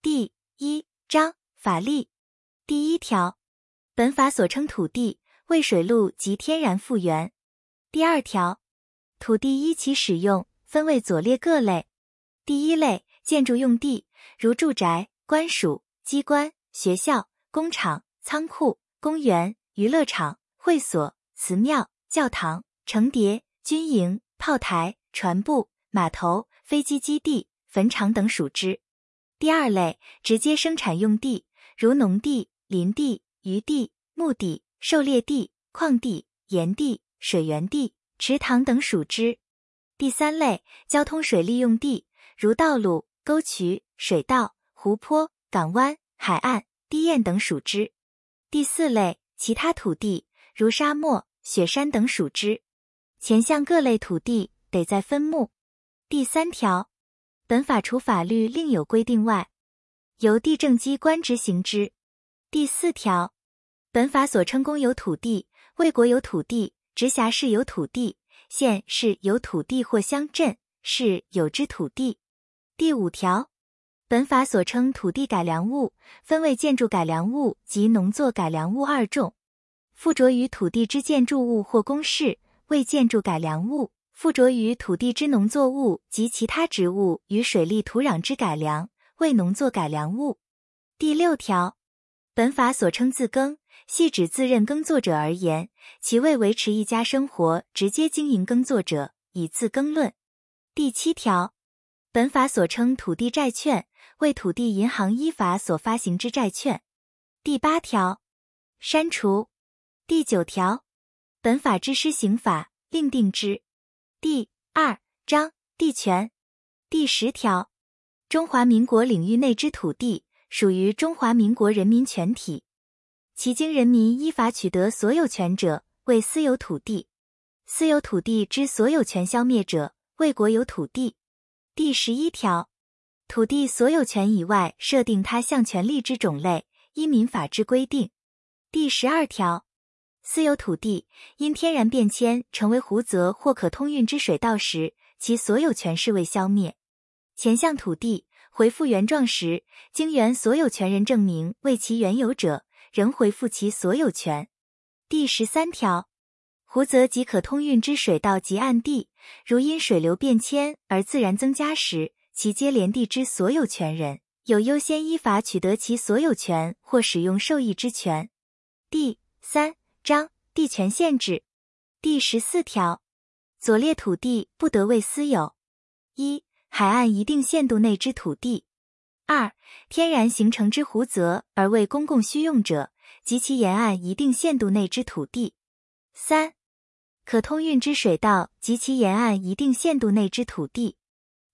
第一章法力第一条，本法所称土地为水陆及天然复原。第二条，土地依其使用分为左列各类。第一类，建筑用地，如住宅、官署、机关、学校、工厂、仓库、公园、娱乐场、会所、祠庙、教堂、城叠、军营、炮台、船埠、码头、飞机基地、坟场等属之。第二类直接生产用地，如农地、林地、渔地、牧地、狩猎地、矿地、盐地、水源地、池塘等属之。第三类交通水利用地，如道路、沟渠、水道、湖泊、港湾、海岸、堤堰等属之。第四类其他土地，如沙漠、雪山等属之。前项各类土地得在分目。第三条。本法除法律另有规定外，由地政机关执行之。第四条，本法所称公有土地，为国有土地，直辖市有土地，县市有土地或乡镇市有之土地。第五条，本法所称土地改良物，分为建筑改良物及农作改良物二种。附着于土地之建筑物或工事，为建筑改良物。附着于土地之农作物及其他植物与水利土壤之改良，为农作改良物。第六条，本法所称自耕，系指自任耕作者而言，其为维持一家生活直接经营耕作者，以自耕论。第七条，本法所称土地债券，为土地银行依法所发行之债券。第八条，删除。第九条，本法之施行法另定之。第二章地权第十条，中华民国领域内之土地属于中华民国人民全体，其经人民依法取得所有权者为私有土地，私有土地之所有权消灭者为国有土地。第十一条，土地所有权以外设定他项权利之种类，依民法之规定。第十二条。私有土地因天然变迁成为湖泽或可通运之水道时，其所有权是未消灭。前项土地回复原状时，经原所有权人证明为其原有者，仍回复其所有权。第十三条，湖泽及可通运之水道及岸地，如因水流变迁而自然增加时，其接连地之所有权人有优先依法取得其所有权或使用受益之权。第三。章地权限制。第十四条，左列土地不得为私有：一、海岸一定限度内之土地；二、天然形成之湖泽而为公共需用者及其沿岸一定限度内之土地；三、可通运之水道及其沿岸一定限度内之土地；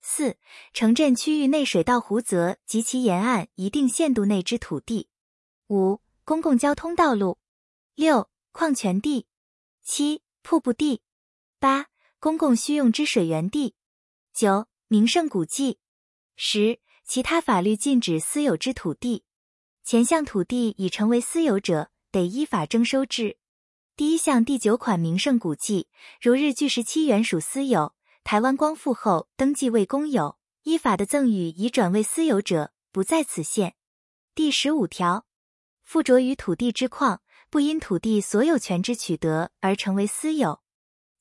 四、城镇区域内水道湖泽及其沿岸一定限度内之土地；五、公共交通道路；六。矿泉地，七瀑布地，八公共需用之水源地，九名胜古迹，十其他法律禁止私有之土地。前项土地已成为私有者，得依法征收之。第一项第九款名胜古迹，如日据时期原属私有，台湾光复后登记为公有，依法的赠与已转为私有者，不在此限。第十五条，附着于土地之矿。不因土地所有权之取得而成为私有。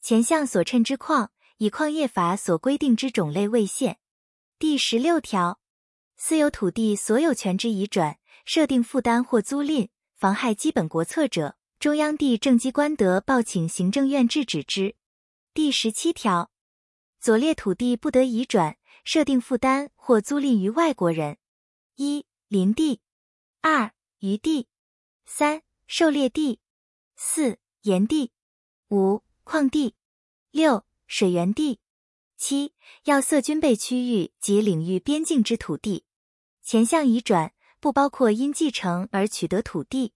前项所称之矿，以矿业法所规定之种类为限。第十六条，私有土地所有权之移转、设定负担或租赁，妨害基本国策者，中央地政机关得报请行政院制止之。第十七条，左列土地不得移转、设定负担或租赁于外国人：一、林地；二、渔地；三。狩猎地，四盐地，五矿地，六水源地，七要塞军备区域及领域边境之土地。前项移转不包括因继承而取得土地，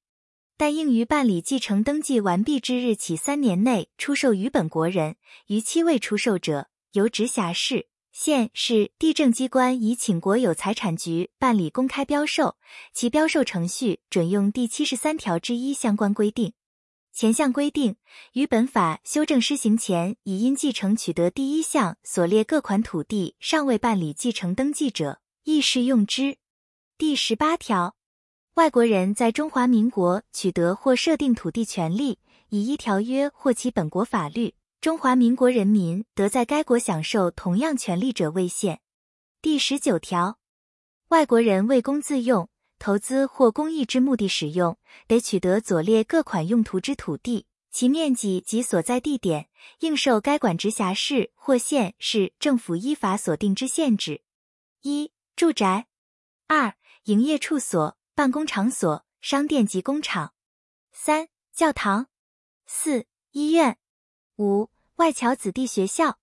但应于办理继承登记完毕之日起三年内出售于本国人，逾期未出售者，由直辖市。县市地政机关已请国有财产局办理公开标售，其标售程序准用第七十三条之一相关规定。前项规定于本法修正施行前，已因继承取得第一项所列各款土地尚未办理继承登记者，亦适用之。第十八条，外国人在中华民国取得或设定土地权利，以依条约或其本国法律，中华民国人民得在该国享受同样权利者为限。第十九条，外国人为公自用、投资或公益之目的使用，得取得左列各款用途之土地，其面积及所在地点，应受该管直辖市或县市政府依法所定之限制：一、住宅；二、营业处所、办公场所、商店及工厂；三、教堂；四、医院；五、外侨子弟学校；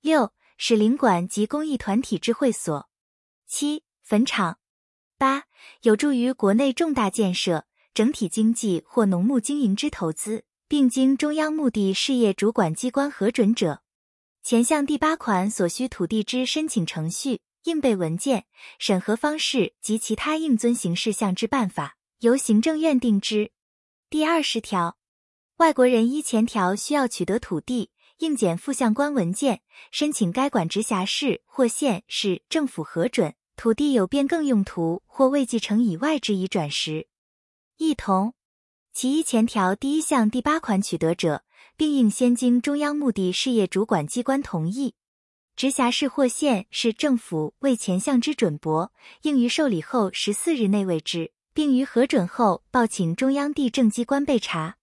六、使领馆及公益团体之会所；七、坟场；八、有助于国内重大建设、整体经济或农牧经营之投资，并经中央目的事业主管机关核准者。前项第八款所需土地之申请程序。应备文件、审核方式及其他应遵行事项之办法，由行政院定之。第二十条，外国人依前条需要取得土地，应检附相关文件，申请该管直辖市或县市政府核准。土地有变更用途或未继承以外之移转时，一同。其依前条第一项第八款取得者，并应先经中央目的事业主管机关同意。直辖市或县市政府为前项之准驳，应于受理后十四日内为之，并于核准后报请中央地政机关备查。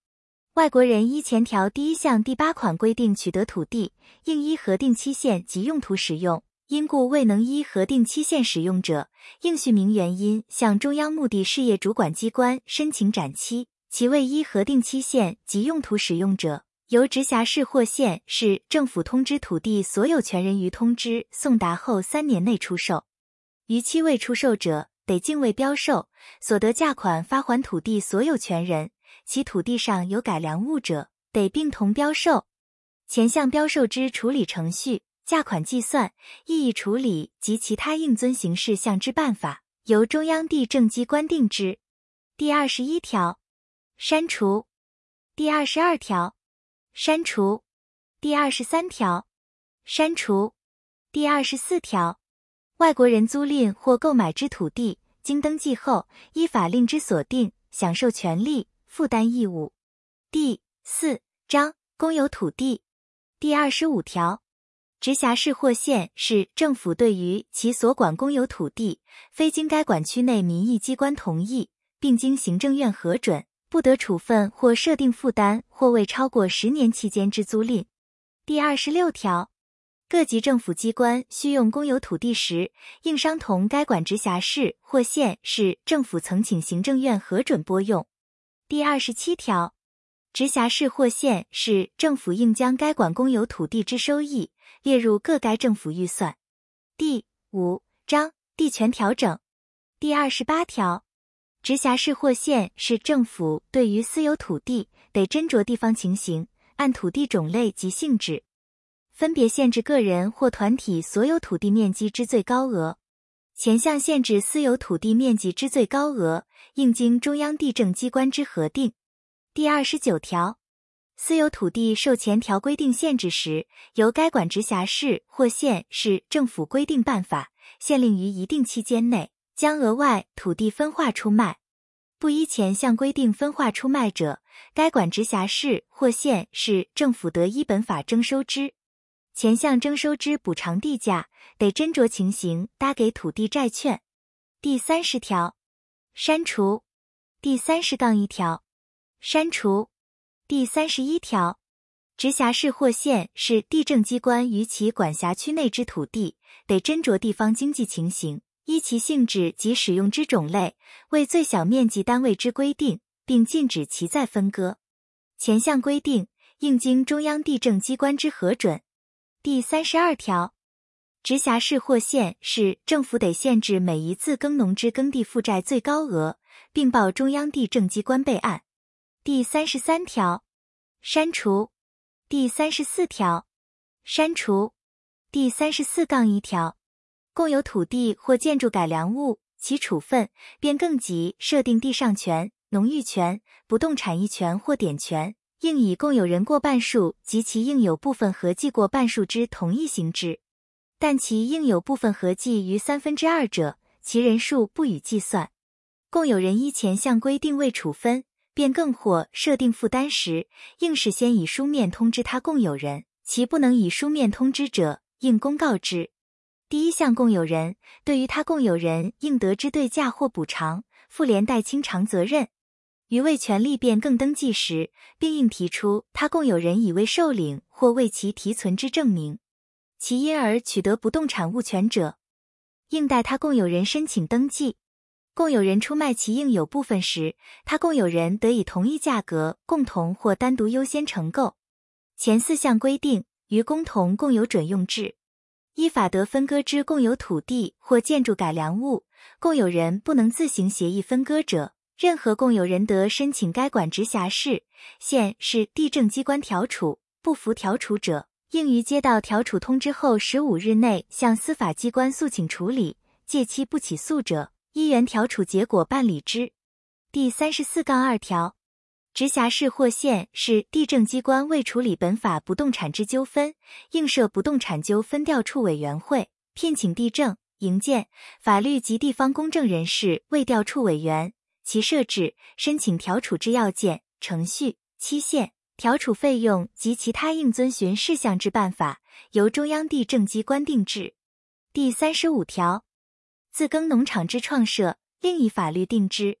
外国人依前条第一项第八款规定取得土地，应依核定期限及用途使用。因故未能依核定期限使用者，应叙明原因，向中央目的事业主管机关申请展期。其未依核定期限及用途使用者，由直辖市或县市政府通知土地所有权人于通知送达后三年内出售，逾期未出售者，得径未标售，所得价款发还土地所有权人。其土地上有改良物者，得并同标售。前项标售之处理程序、价款计算、异议处理及其他应遵行事项之办法，由中央地政机关定之。第二十一条，删除。第二十二条。删除第二十三条，删除第二十四条，外国人租赁或购买之土地，经登记后，依法令之所定，享受权利、负担义务。第四章公有土地第二十五条，直辖市或县市政府对于其所管公有土地，非经该管区内民意机关同意，并经行政院核准。不得处分或设定负担或未超过十年期间之租赁。第二十六条，各级政府机关需用公有土地时，应商同该管直辖市或县市政府曾请行政院核准拨用。第二十七条，直辖市或县市政府应将该管公有土地之收益列入各该政府预算。第五章地权调整。第二十八条。直辖市或县市政府对于私有土地，得斟酌地方情形，按土地种类及性质，分别限制个人或团体所有土地面积之最高额。前项限制私有土地面积之最高额，应经中央地政机关之核定。第二十九条，私有土地受前条规定限制时，由该管直辖市或县市政府规定办法，限令于一定期间内。将额外土地分化出卖，不依前项规定分化出卖者，该管直辖市或县市政府得依本法征收之。前项征收之补偿地价，得斟酌情形搭给土地债券。第三十条，删除。第三十杠一条，删除。第三十一条，直辖市或县市地政机关于其管辖区内之土地，得斟酌地方经济情形。依其性质及使用之种类，为最小面积单位之规定，并禁止其再分割。前项规定应经中央地政机关之核准。第三十二条，直辖市或县市政府得限制每一次耕农之耕地负债最高额，并报中央地政机关备案。第三十三条，删除。第三十四条，删除。第三十四杠一条。共有土地或建筑改良物，其处分、变更及设定地上权、农域权、不动产一权或典权，应以共有人过半数及其应有部分合计过半数之同意行之。但其应有部分合计逾三分之二者，其人数不予计算。共有人依前项规定未处分、变更或设定负担时，应事先以书面通知他共有人；其不能以书面通知者，应公告之。第一项共有人对于他共有人应得之对价或补偿，负连带清偿责任。于为权利变更登记时，并应提出他共有人已未受领或为其提存之证明。其因而取得不动产物权者，应待他共有人申请登记。共有人出卖其应有部分时，他共有人得以同一价格共同或单独优先承购。前四项规定于共同共有准用制，依法得分割之共有土地或建筑改良物，共有人不能自行协议分割者，任何共有人得申请该管直辖市、县市地政机关调处。不服调处者，应于接到调处通知后十五日内向司法机关诉请处理。届期不起诉者，依原调处结果办理之。第三十四杠二条，直辖市或县市地政机关未处理本法不动产之纠纷，应设不动产纠纷调处委员会，聘请地政、营建、法律及地方公证人士为调处委员。其设置、申请调处之要件、程序、期限、调处费用及其他应遵循事项之办法，由中央地政机关定制。第三十五条。自耕农场之创设，另以法律定之。